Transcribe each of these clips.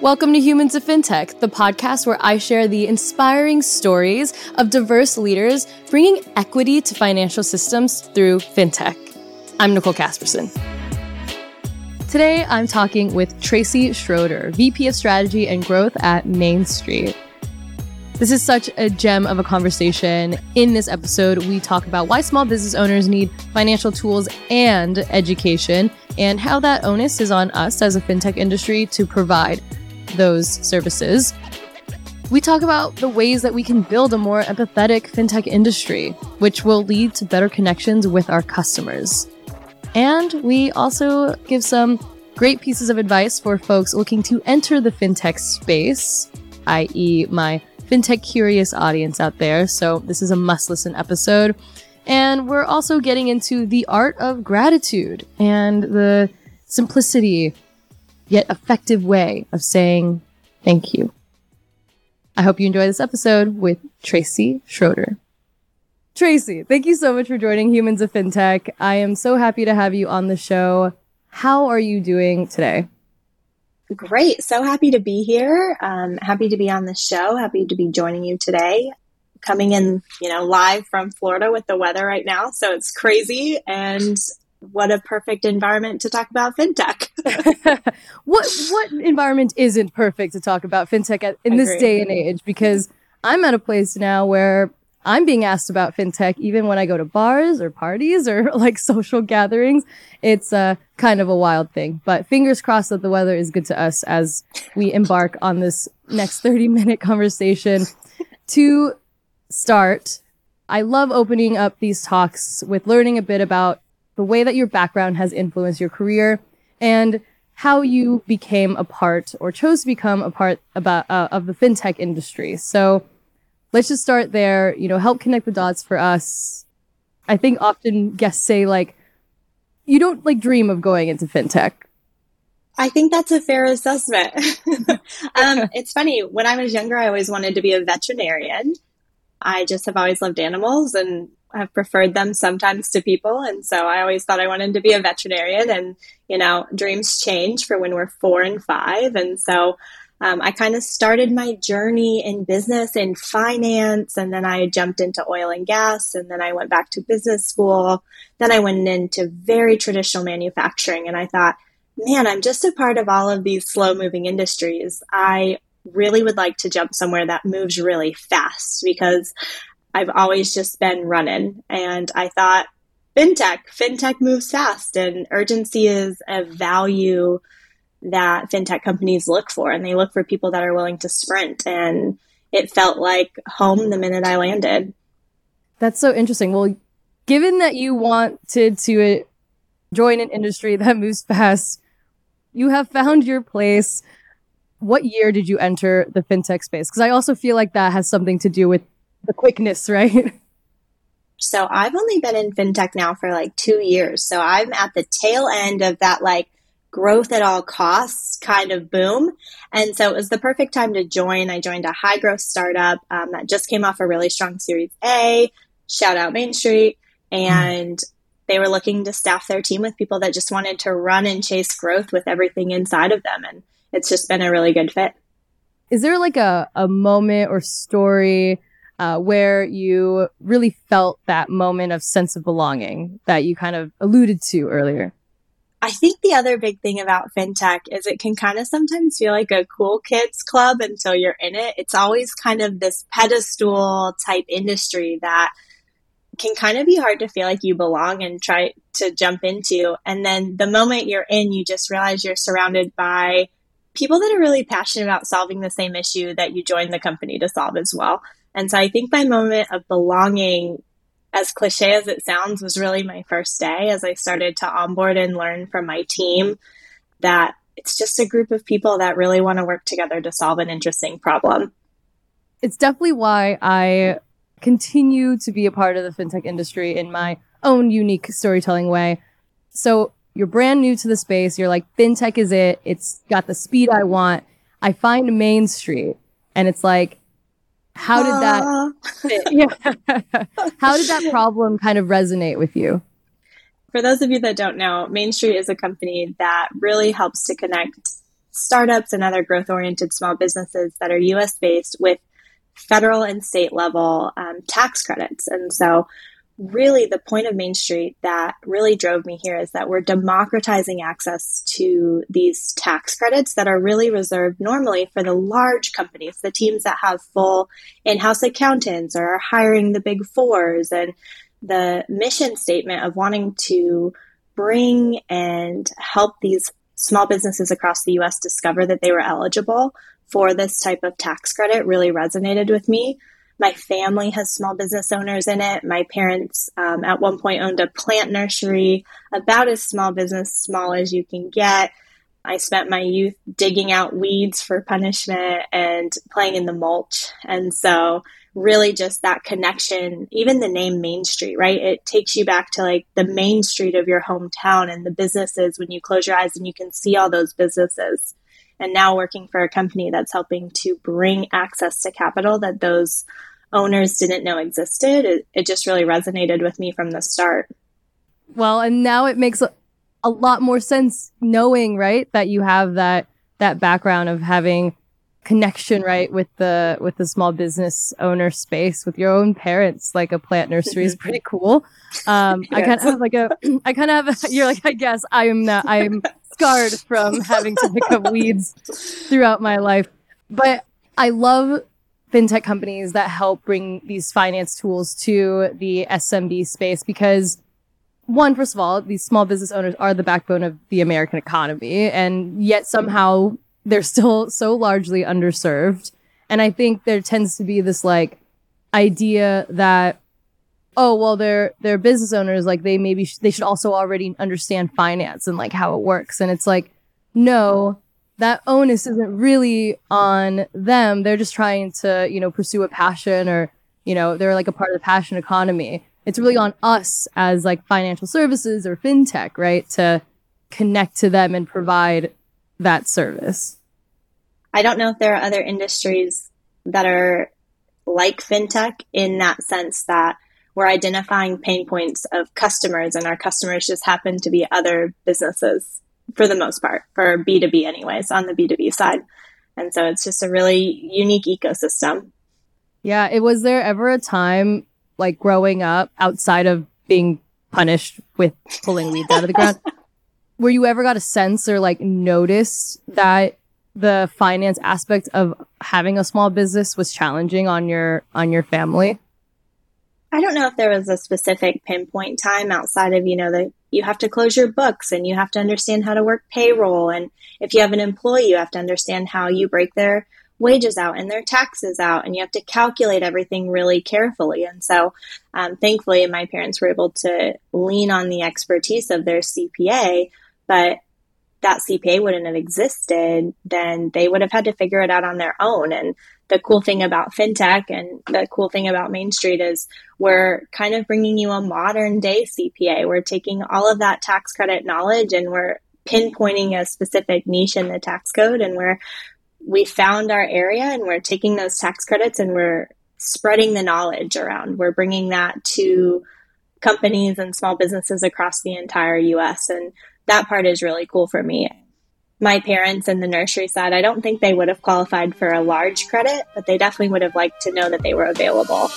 Welcome to Humans of FinTech, the podcast where I share the inspiring stories of diverse leaders bringing equity to financial systems through FinTech. I'm Nicole Casperson. Today, I'm talking with Tracy Schroeder, VP of Strategy and Growth at Main Street. This is such a gem of a conversation. In this episode, we talk about why small business owners need financial tools and education, and how that onus is on us as a fintech industry to provide those services. We talk about the ways that we can build a more empathetic fintech industry, which will lead to better connections with our customers. And we also give some great pieces of advice for folks looking to enter the fintech space, i.e., my fintech curious audience out there. So, this is a must listen episode. And we're also getting into the art of gratitude and the simplicity yet effective way of saying thank you. I hope you enjoy this episode with Tracy Schroeder. Tracy, thank you so much for joining Humans of FinTech. I am so happy to have you on the show. How are you doing today? Great. So happy to be here. Um, happy to be on the show. Happy to be joining you today. Coming in, you know, live from Florida with the weather right now. So it's crazy. And what a perfect environment to talk about fintech. what what environment isn't perfect to talk about fintech at, in this day and age? Because I'm at a place now where I'm being asked about fintech even when I go to bars or parties or like social gatherings. It's uh, kind of a wild thing, but fingers crossed that the weather is good to us as we embark on this next 30 minute conversation. to start, I love opening up these talks with learning a bit about the way that your background has influenced your career, and how you became a part or chose to become a part about uh, of the fintech industry. So let's just start there. You know, help connect the dots for us. I think often guests say like, you don't like dream of going into fintech. I think that's a fair assessment. um, it's funny. When I was younger, I always wanted to be a veterinarian. I just have always loved animals and have preferred them sometimes to people. And so I always thought I wanted to be a veterinarian. And, you know, dreams change for when we're four and five. And so um, I kind of started my journey in business in finance. And then I jumped into oil and gas. And then I went back to business school. Then I went into very traditional manufacturing. And I thought, man, I'm just a part of all of these slow moving industries. I really would like to jump somewhere that moves really fast because I've always just been running. And I thought, fintech, fintech moves fast, and urgency is a value that fintech companies look for. And they look for people that are willing to sprint. And it felt like home the minute I landed. That's so interesting. Well, given that you wanted to uh, join an industry that moves fast, you have found your place. What year did you enter the fintech space? Because I also feel like that has something to do with the quickness, right? So I've only been in fintech now for like two years. So I'm at the tail end of that like growth at all costs kind of boom. And so it was the perfect time to join. I joined a high growth startup um, that just came off a really strong Series A. Shout out Main Street. And they were looking to staff their team with people that just wanted to run and chase growth with everything inside of them. And it's just been a really good fit. Is there like a, a moment or story uh, where you really felt that moment of sense of belonging that you kind of alluded to earlier? I think the other big thing about fintech is it can kind of sometimes feel like a cool kids club until you're in it. It's always kind of this pedestal type industry that can kind of be hard to feel like you belong and try to jump into. And then the moment you're in, you just realize you're surrounded by people that are really passionate about solving the same issue that you joined the company to solve as well. And so I think my moment of belonging, as cliche as it sounds, was really my first day as I started to onboard and learn from my team that it's just a group of people that really want to work together to solve an interesting problem. It's definitely why I continue to be a part of the fintech industry in my own unique storytelling way. So you're brand new to the space. You're like, fintech is it. It's got the speed I want. I find Main Street and it's like, how did that? Yeah. how did that problem kind of resonate with you? For those of you that don't know, Main Street is a company that really helps to connect startups and other growth oriented small businesses that are US based with federal and state level um, tax credits. And so really the point of Main Street that really drove me here is that we're democratizing access to these tax credits that are really reserved normally for the large companies, the teams that have full in house accountants or are hiring the big fours. And the mission statement of wanting to bring and help these small businesses across the US discover that they were eligible for this type of tax credit really resonated with me. My family has small business owners in it. My parents um, at one point owned a plant nursery, about as small business small as you can get. I spent my youth digging out weeds for punishment and playing in the mulch. And so, really, just that connection, even the name Main Street, right? It takes you back to like the main street of your hometown and the businesses when you close your eyes and you can see all those businesses and now working for a company that's helping to bring access to capital that those owners didn't know existed. It, it just really resonated with me from the start. Well, and now it makes a, a lot more sense knowing, right, that you have that that background of having connection right with the with the small business owner space with your own parents like a plant nursery is pretty cool um yes. i kind of have like a i kind of have a, you're like i guess i'm not i'm scarred from having to pick up weeds throughout my life. But I love fintech companies that help bring these finance tools to the SMB space because one, first of all, these small business owners are the backbone of the American economy, and yet somehow they're still so largely underserved. And I think there tends to be this like idea that oh well they're they're business owners like they maybe sh- they should also already understand finance and like how it works. And it's like no that onus isn't really on them. They're just trying to you know pursue a passion or you know they're like a part of the passion economy. It's really on us as like financial services or fintech right to connect to them and provide that service i don't know if there are other industries that are like fintech in that sense that we're identifying pain points of customers, and our customers just happen to be other businesses for the most part, for B2B, anyways, on the B2B side. And so it's just a really unique ecosystem. Yeah. It was there ever a time like growing up outside of being punished with pulling weeds out of the ground? Where you ever got a sense or like noticed that the finance aspect of having a small business was challenging on your on your family? I don't know if there was a specific pinpoint time outside of, you know, that you have to close your books and you have to understand how to work payroll. And if you have an employee, you have to understand how you break their wages out and their taxes out. And you have to calculate everything really carefully. And so, um, thankfully, my parents were able to lean on the expertise of their CPA. But that CPA wouldn't have existed, then they would have had to figure it out on their own. And the cool thing about fintech and the cool thing about Main Street is we're kind of bringing you a modern day CPA. We're taking all of that tax credit knowledge and we're pinpointing a specific niche in the tax code and we're we found our area and we're taking those tax credits and we're spreading the knowledge around. We're bringing that to companies and small businesses across the entire US and that part is really cool for me my parents and the nursery side, I don't think they would have qualified for a large credit, but they definitely would have liked to know that they were available.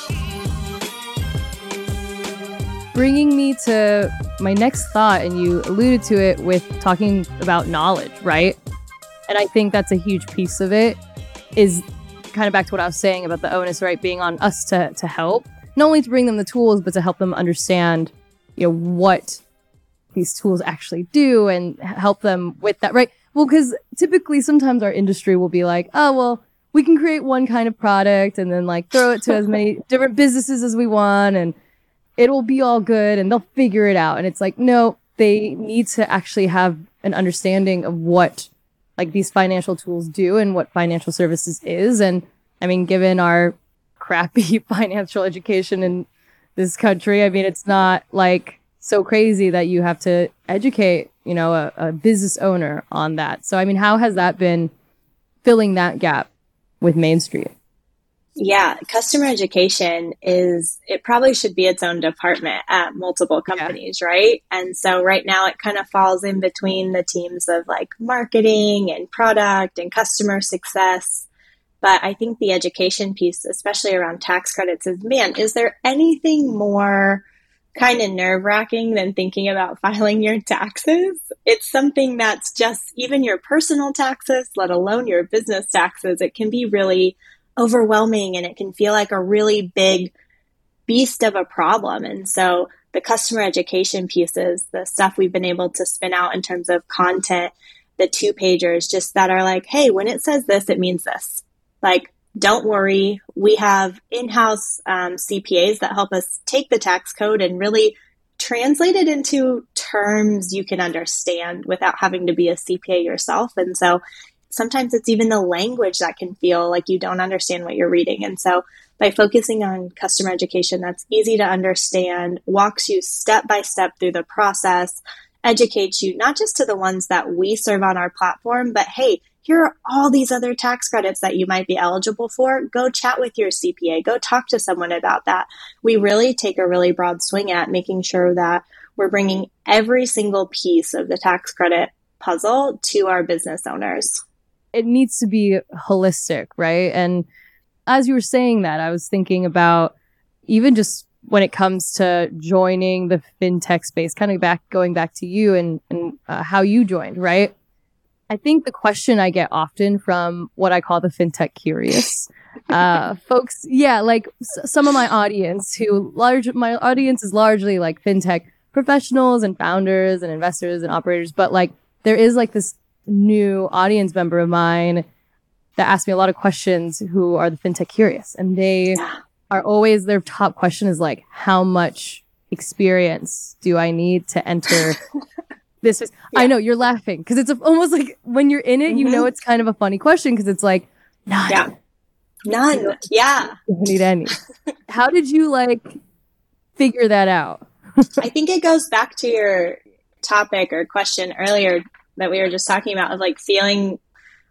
Bringing me to my next thought, and you alluded to it with talking about knowledge, right? And I think that's a huge piece of it, is kind of back to what I was saying about the onus, right? Being on us to, to help, not only to bring them the tools, but to help them understand, you know, what these tools actually do and help them with that, right? Well, because typically sometimes our industry will be like, oh, well, we can create one kind of product and then like throw it to as many different businesses as we want and it'll be all good and they'll figure it out. And it's like, no, they need to actually have an understanding of what like these financial tools do and what financial services is. And I mean, given our crappy financial education in this country, I mean, it's not like so crazy that you have to educate, you know, a, a business owner on that. So, I mean, how has that been filling that gap with Main Street? Yeah, customer education is, it probably should be its own department at multiple companies, yeah. right? And so right now it kind of falls in between the teams of like marketing and product and customer success. But I think the education piece, especially around tax credits, is man, is there anything more kind of nerve wracking than thinking about filing your taxes? It's something that's just even your personal taxes, let alone your business taxes. It can be really overwhelming and it can feel like a really big beast of a problem. And so the customer education pieces, the stuff we've been able to spin out in terms of content, the two pagers, just that are like, hey, when it says this, it means this. Like, don't worry. We have in house um, CPAs that help us take the tax code and really translate it into terms you can understand without having to be a CPA yourself. And so sometimes it's even the language that can feel like you don't understand what you're reading. And so by focusing on customer education that's easy to understand, walks you step by step through the process, educates you not just to the ones that we serve on our platform, but hey, here are all these other tax credits that you might be eligible for. Go chat with your CPA, go talk to someone about that. We really take a really broad swing at making sure that we're bringing every single piece of the tax credit puzzle to our business owners it needs to be holistic, right? And as you were saying that, I was thinking about even just when it comes to joining the fintech space, kind of back going back to you and and uh, how you joined, right? I think the question I get often from what I call the fintech curious uh, folks, yeah, like s- some of my audience who large, my audience is largely like fintech professionals and founders and investors and operators, but like there is like this new audience member of mine that asks me a lot of questions who are the fintech curious and they are always their top question is like how much experience do i need to enter this is yeah. i know you're laughing because it's almost like when you're in it mm-hmm. you know mm-hmm. it's kind of a funny question because it's like none. Yeah. None. Yeah. Need any. How did you like figure that out? I think it goes back to your topic or question earlier that we were just talking about of like feeling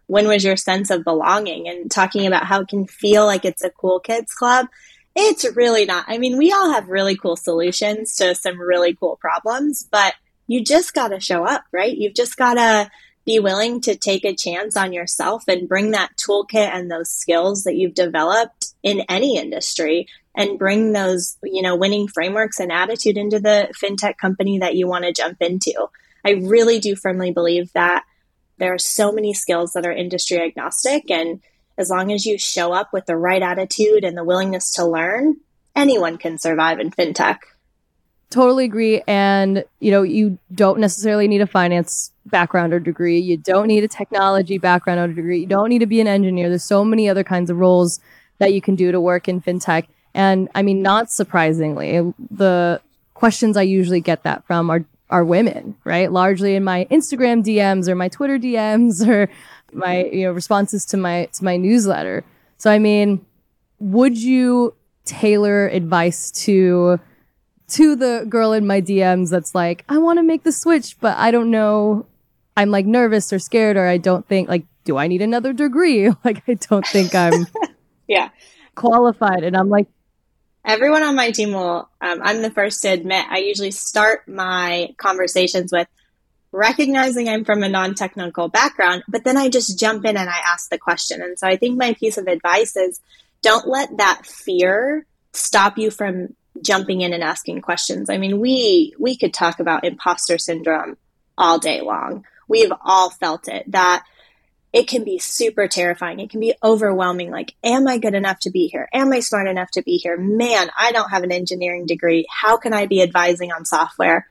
when was your sense of belonging? And talking about how it can feel like it's a cool kids club it's really not i mean we all have really cool solutions to some really cool problems but you just got to show up right you've just got to be willing to take a chance on yourself and bring that toolkit and those skills that you've developed in any industry and bring those you know winning frameworks and attitude into the fintech company that you want to jump into I really do firmly believe that there are so many skills that are industry agnostic. And as long as you show up with the right attitude and the willingness to learn, anyone can survive in fintech. Totally agree. And, you know, you don't necessarily need a finance background or degree. You don't need a technology background or degree. You don't need to be an engineer. There's so many other kinds of roles that you can do to work in fintech. And I mean, not surprisingly, the questions I usually get that from are are women, right? Largely in my Instagram DMs or my Twitter DMs or my you know responses to my to my newsletter. So I mean, would you tailor advice to to the girl in my DMs that's like, I want to make the switch, but I don't know. I'm like nervous or scared, or I don't think like, do I need another degree? Like, I don't think I'm yeah qualified. And I'm like, everyone on my team will, um, I'm the first to admit, I usually start my conversations with recognizing I'm from a non technical background, but then I just jump in and I ask the question. And so I think my piece of advice is don't let that fear stop you from jumping in and asking questions. I mean, we we could talk about imposter syndrome all day long. We've all felt it that it can be super terrifying. It can be overwhelming. Like, am I good enough to be here? Am I smart enough to be here? Man, I don't have an engineering degree. How can I be advising on software?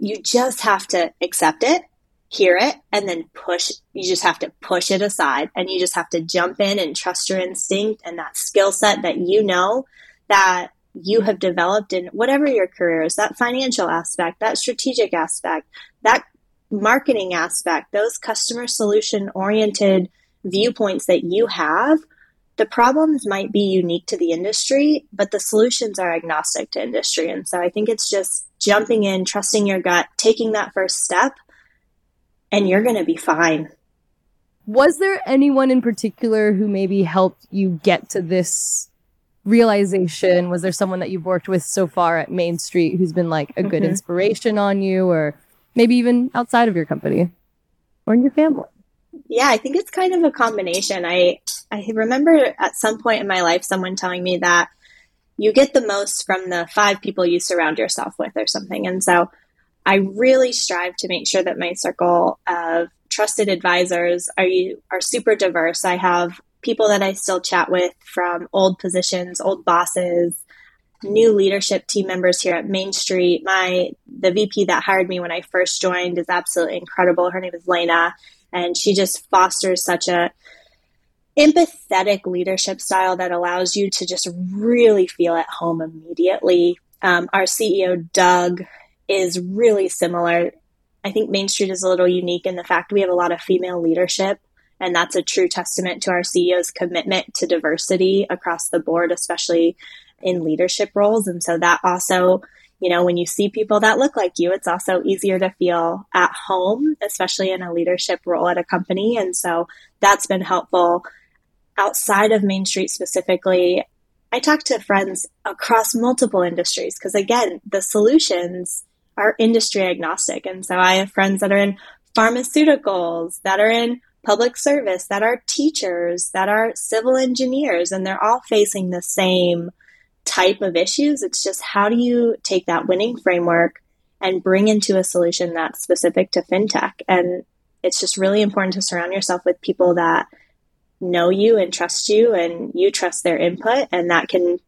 You just have to accept it, hear it, and then push. You just have to push it aside and you just have to jump in and trust your instinct and that skill set that you know that you have developed in whatever your career is that financial aspect, that strategic aspect, that marketing aspect, those customer solution oriented viewpoints that you have, the problems might be unique to the industry, but the solutions are agnostic to industry. And so I think it's just jumping in, trusting your gut, taking that first step, and you're going to be fine. Was there anyone in particular who maybe helped you get to this realization? Was there someone that you've worked with so far at Main Street who's been like a good mm-hmm. inspiration on you, or maybe even outside of your company or in your family? Yeah, I think it's kind of a combination. I I remember at some point in my life someone telling me that you get the most from the five people you surround yourself with or something. And so I really strive to make sure that my circle of trusted advisors are you are super diverse. I have people that I still chat with from old positions, old bosses, new leadership team members here at Main Street. My the VP that hired me when I first joined is absolutely incredible. Her name is Lena, and she just fosters such a empathetic leadership style that allows you to just really feel at home immediately. Um, our CEO Doug is really similar. I think Main Street is a little unique in the fact we have a lot of female leadership and that's a true testament to our CEO's commitment to diversity across the board, especially in leadership roles. And so that also, you know, when you see people that look like you, it's also easier to feel at home, especially in a leadership role at a company. And so that's been helpful. Outside of Main Street specifically, I talk to friends across multiple industries because, again, the solutions are industry agnostic. And so I have friends that are in pharmaceuticals, that are in public service, that are teachers, that are civil engineers, and they're all facing the same type of issues. It's just how do you take that winning framework and bring into a solution that's specific to fintech? And it's just really important to surround yourself with people that know you and trust you and you trust their input and that can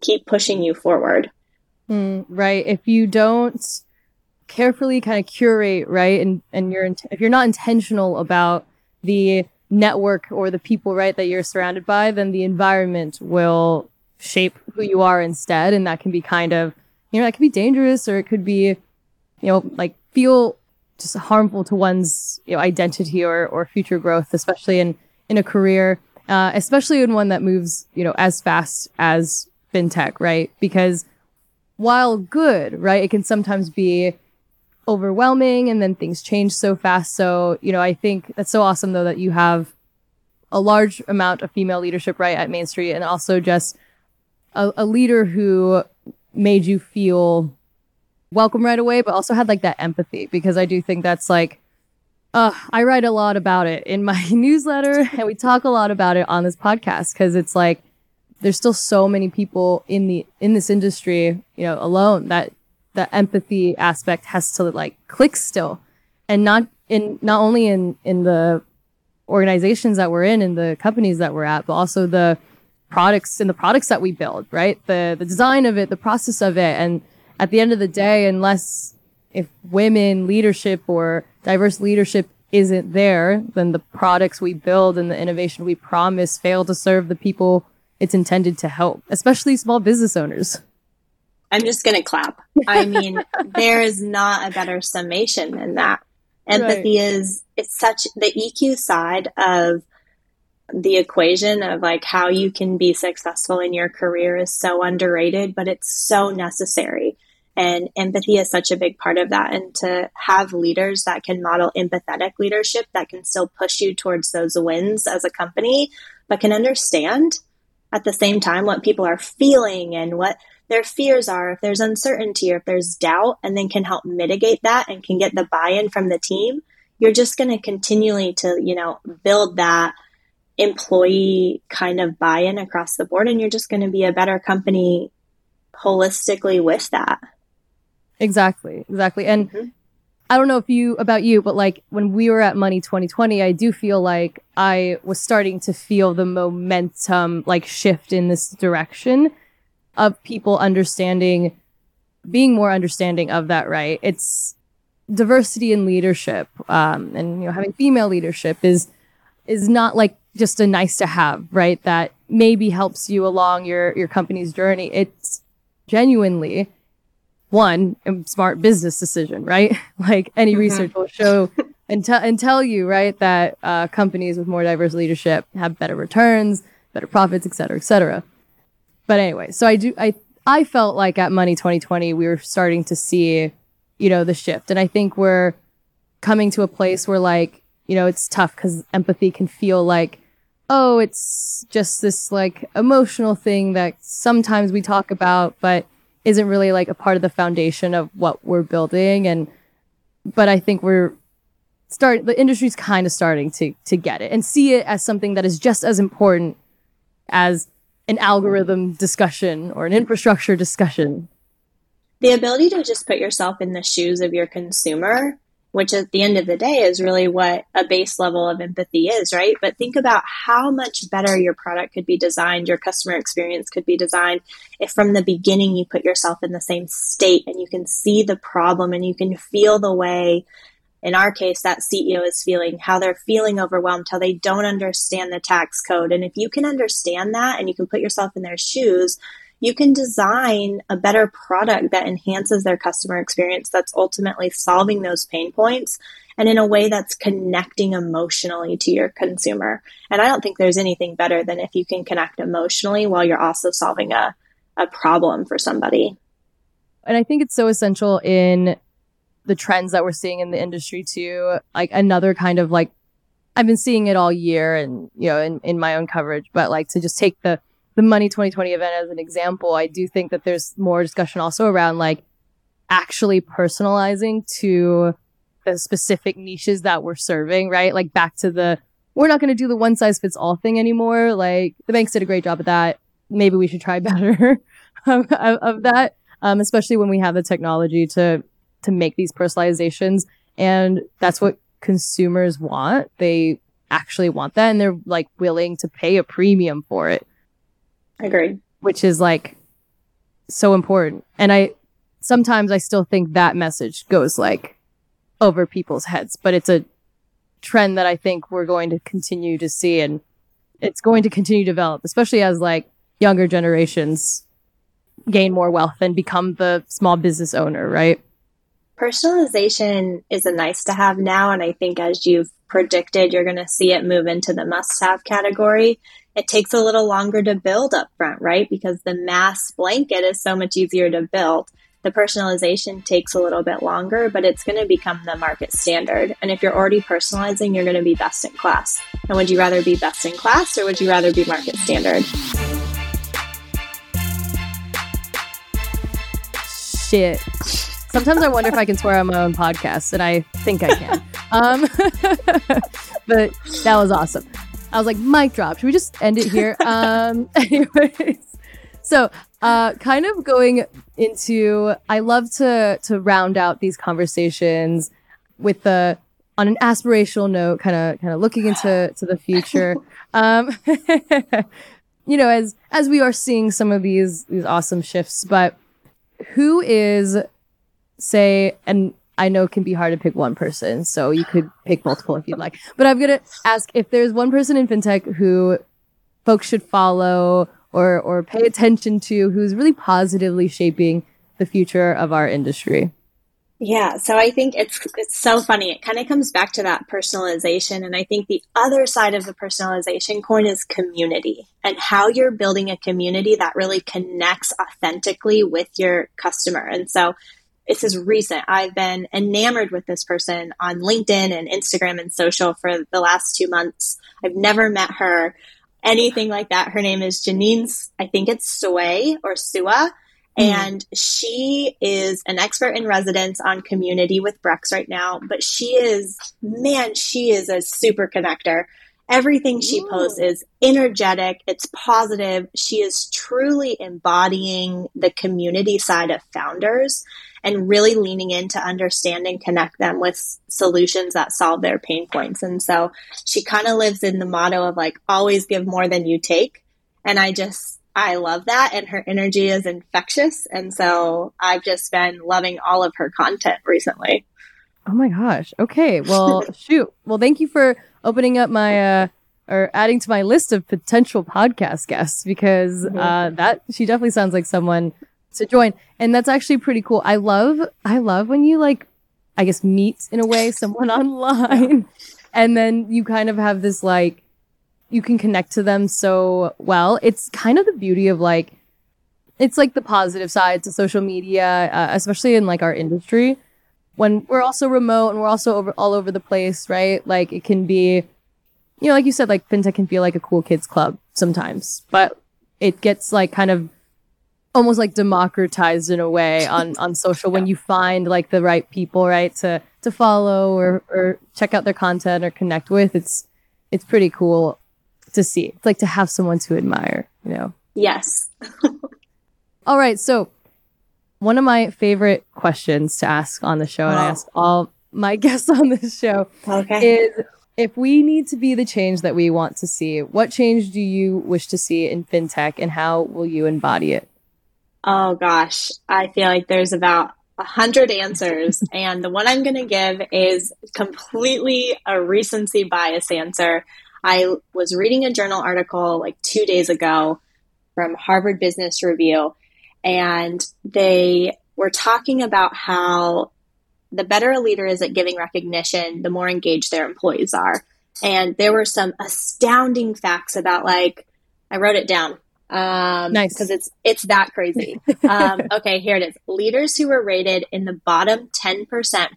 keep pushing you forward. Mm, right. If you don't carefully kind of curate, right, and and you're in- if you're not intentional about the network or the people, right, that you're surrounded by, then the environment will shape who you are instead. And that can be kind of, you know, that could be dangerous or it could be, you know, like feel just harmful to one's, you know, identity or, or future growth, especially in, in a career, uh, especially in one that moves, you know, as fast as fintech, right? Because while good, right, it can sometimes be overwhelming and then things change so fast. So, you know, I think that's so awesome though that you have a large amount of female leadership right at Main Street and also just a, a leader who made you feel welcome right away, but also had like that empathy because I do think that's like, uh, I write a lot about it in my newsletter and we talk a lot about it on this podcast because it's like there's still so many people in the in this industry, you know, alone that the empathy aspect has to like click still. And not in not only in in the organizations that we're in and the companies that we're at but also the products and the products that we build right? The the design of it the process of it. And at the end of the day unless if women leadership or diverse leadership isn't there then the products we build and the innovation we promise fail to serve the people it's intended to help especially small business owners I'm just going to clap. I mean, there is not a better summation than that. Empathy right. is, it's such the EQ side of the equation of like how you can be successful in your career is so underrated, but it's so necessary. And empathy is such a big part of that. And to have leaders that can model empathetic leadership that can still push you towards those wins as a company, but can understand at the same time what people are feeling and what their fears are, if there's uncertainty or if there's doubt, and then can help mitigate that and can get the buy in from the team, you're just going to continually to, you know, build that employee kind of buy in across the board. And you're just going to be a better company holistically with that. Exactly. Exactly. And mm-hmm. I don't know if you about you, but like when we were at Money 2020, I do feel like I was starting to feel the momentum like shift in this direction of people understanding, being more understanding of that, right? It's diversity in leadership, um, and you know, having female leadership is is not like just a nice to have, right? That maybe helps you along your your company's journey. It's genuinely one a smart business decision, right? like any mm-hmm. research will show and, tell and tell you, right, that uh, companies with more diverse leadership have better returns, better profits, et cetera, et cetera. But anyway, so I do I I felt like at Money 2020 we were starting to see, you know, the shift. And I think we're coming to a place where like you know, it's tough because empathy can feel like, oh, it's just this like emotional thing that sometimes we talk about, but isn't really like a part of the foundation of what we're building. And, but I think we're start, the industry's kind of starting to, to get it and see it as something that is just as important as an algorithm discussion or an infrastructure discussion. The ability to just put yourself in the shoes of your consumer which at the end of the day is really what a base level of empathy is, right? But think about how much better your product could be designed, your customer experience could be designed if from the beginning you put yourself in the same state and you can see the problem and you can feel the way in our case, that CEO is feeling, how they're feeling overwhelmed, how they don't understand the tax code. And if you can understand that and you can put yourself in their shoes, you can design a better product that enhances their customer experience that's ultimately solving those pain points and in a way that's connecting emotionally to your consumer. And I don't think there's anything better than if you can connect emotionally while you're also solving a, a problem for somebody. And I think it's so essential in the trends that we're seeing in the industry too. Like another kind of like, I've been seeing it all year and, you know, in, in my own coverage, but like to just take the the Money 2020 event as an example, I do think that there's more discussion also around like actually personalizing to the specific niches that we're serving, right? Like back to the, we're not going to do the one size fits all thing anymore. Like the banks did a great job at that. Maybe we should try better of, of, that. Um, especially when we have the technology to, to make these personalizations. And that's what consumers want. They actually want that and they're like willing to pay a premium for it. Agreed. Which is like so important. And I sometimes I still think that message goes like over people's heads, but it's a trend that I think we're going to continue to see and it's going to continue to develop, especially as like younger generations gain more wealth and become the small business owner, right? Personalization is a nice to have now. And I think as you've predicted, you're going to see it move into the must have category it takes a little longer to build up front, right? Because the mass blanket is so much easier to build. The personalization takes a little bit longer, but it's going to become the market standard. And if you're already personalizing, you're going to be best in class. And would you rather be best in class or would you rather be market standard? Shit. Sometimes I wonder if I can swear on my own podcast, and I think I can. um, but that was awesome. I was like, mic drop. Should we just end it here? um, anyways, so uh, kind of going into, I love to to round out these conversations with the on an aspirational note, kind of kind of looking into to the future. Um, you know, as as we are seeing some of these these awesome shifts, but who is say and I know it can be hard to pick one person, so you could pick multiple if you'd like. But I'm gonna ask if there's one person in fintech who folks should follow or or pay attention to who's really positively shaping the future of our industry. Yeah, so I think it's it's so funny. It kind of comes back to that personalization and I think the other side of the personalization coin is community and how you're building a community that really connects authentically with your customer. And so this is recent. I've been enamored with this person on LinkedIn and Instagram and social for the last two months. I've never met her, anything like that. Her name is Janine, I think it's Sway or Sua. Mm. And she is an expert in residence on community with Brex right now, but she is, man, she is a super connector. Everything she Ooh. posts is energetic, it's positive. She is truly embodying the community side of founders and really leaning in to understand and connect them with solutions that solve their pain points. And so she kind of lives in the motto of like, always give more than you take. And I just, I love that. And her energy is infectious. And so I've just been loving all of her content recently. Oh my gosh. Okay. Well, shoot. Well, thank you for opening up my, uh, or adding to my list of potential podcast guests because mm-hmm. uh, that she definitely sounds like someone to join. And that's actually pretty cool. I love, I love when you like, I guess meet in a way someone online and then you kind of have this like, you can connect to them so well. It's kind of the beauty of like, it's like the positive side to social media, uh, especially in like our industry. When we're also remote and we're also over all over the place, right? Like it can be, you know, like you said, like fintech can feel like a cool kids club sometimes, but it gets like kind of almost like democratized in a way on on social when you find like the right people, right, to to follow or or check out their content or connect with. It's it's pretty cool to see. It's like to have someone to admire, you know. Yes. all right, so one of my favorite questions to ask on the show, and I ask all my guests on this show, okay. is if we need to be the change that we want to see, what change do you wish to see in fintech and how will you embody it? Oh gosh, I feel like there's about a hundred answers, and the one I'm going to give is completely a recency bias answer. I was reading a journal article like two days ago from Harvard Business Review, and they were talking about how the better a leader is at giving recognition, the more engaged their employees are. And there were some astounding facts about like I wrote it down. Um, nice because it's it's that crazy. um, okay, here it is. Leaders who were rated in the bottom ten percent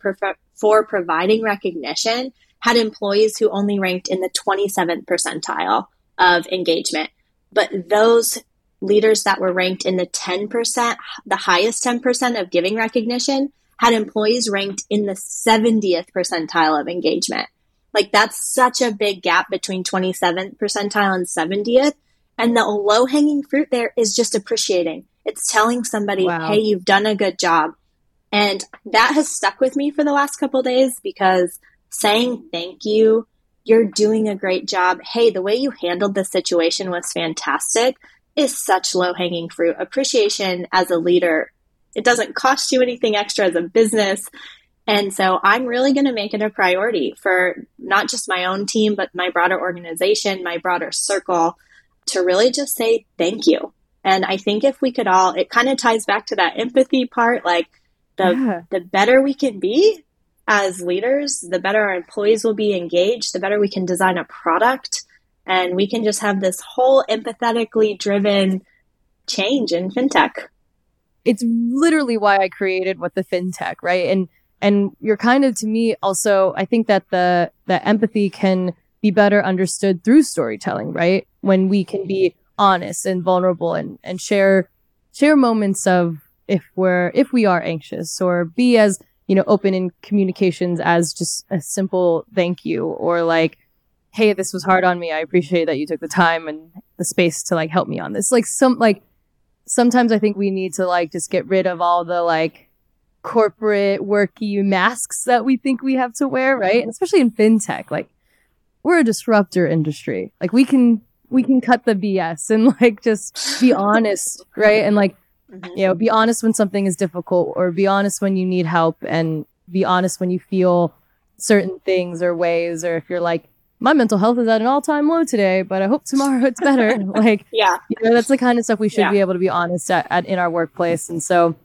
for providing recognition had employees who only ranked in the twenty seventh percentile of engagement. But those leaders that were ranked in the 10%, the highest 10% of giving recognition, had employees ranked in the 70th percentile of engagement. Like that's such a big gap between 27th percentile and 70th. And the low hanging fruit there is just appreciating. It's telling somebody, wow. hey, you've done a good job. And that has stuck with me for the last couple days because saying thank you, you're doing a great job. Hey, the way you handled the situation was fantastic is such low hanging fruit. Appreciation as a leader, it doesn't cost you anything extra as a business. And so I'm really going to make it a priority for not just my own team, but my broader organization, my broader circle to really just say thank you. And I think if we could all, it kind of ties back to that empathy part. Like the, yeah. the better we can be as leaders, the better our employees will be engaged, the better we can design a product and we can just have this whole empathetically driven change in fintech. It's literally why I created what the fintech, right? And and you're kind of to me also I think that the the empathy can be better understood through storytelling, right? When we can be honest and vulnerable and and share share moments of if we're if we are anxious or be as you know open in communications as just a simple thank you or like hey, this was hard on me. I appreciate that you took the time and the space to like help me on this. Like some like sometimes I think we need to like just get rid of all the like corporate worky masks that we think we have to wear, right? And especially in fintech, like we're a disruptor industry. Like we can we can cut the BS and like just be honest, right? And like mm-hmm. you know, be honest when something is difficult or be honest when you need help and be honest when you feel certain things or ways or if you're like my mental health is at an all time low today, but I hope tomorrow it's better. like, yeah, you know, that's the kind of stuff we should yeah. be able to be honest at, at, in our workplace. And so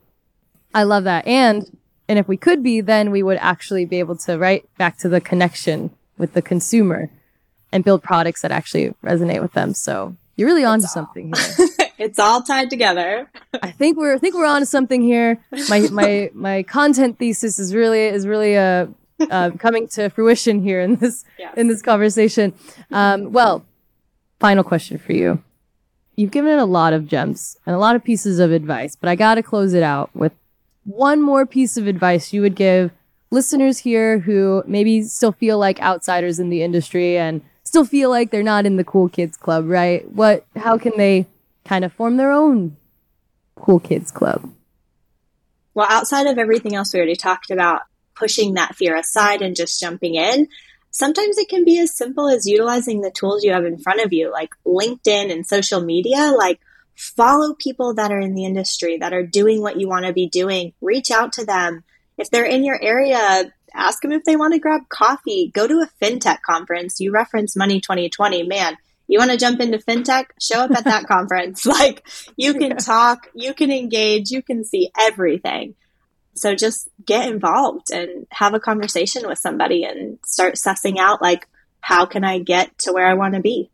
I love that. And, and if we could be, then we would actually be able to write back to the connection with the consumer and build products that actually resonate with them. So you're really onto something here. it's all tied together. I think we're I think we're onto something here. My my my content thesis is really is really a uh, coming to fruition here in this yes. in this conversation. Um, well, final question for you. You've given it a lot of gems and a lot of pieces of advice, but I got to close it out with one more piece of advice you would give listeners here who maybe still feel like outsiders in the industry and still feel like they're not in the cool kids club, right? What how can they kind of form their own cool kids club? Well, outside of everything else we already talked about, pushing that fear aside and just jumping in. Sometimes it can be as simple as utilizing the tools you have in front of you, like LinkedIn and social media. Like, follow people that are in the industry that are doing what you want to be doing. Reach out to them. If they're in your area, ask them if they want to grab coffee. Go to a fintech conference. You reference Money 2020. Man, you want to jump into fintech? Show up at that conference. Like, you can talk, you can engage, you can see everything. So just get involved and have a conversation with somebody and start sussing out like how can I get to where I want to be.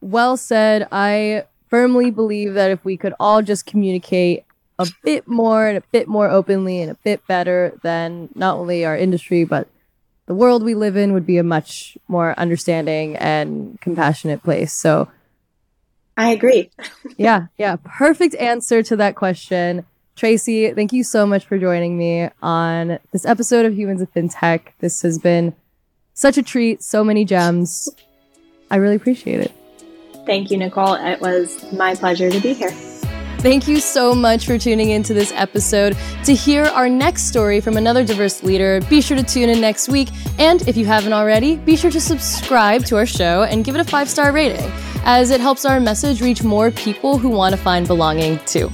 Well said. I firmly believe that if we could all just communicate a bit more and a bit more openly and a bit better, then not only our industry, but the world we live in would be a much more understanding and compassionate place. So I agree. yeah, yeah. Perfect answer to that question. Tracy, thank you so much for joining me on this episode of Humans of FinTech. This has been such a treat, so many gems. I really appreciate it. Thank you, Nicole. It was my pleasure to be here. Thank you so much for tuning into this episode. To hear our next story from another diverse leader, be sure to tune in next week. And if you haven't already, be sure to subscribe to our show and give it a five star rating, as it helps our message reach more people who want to find belonging too.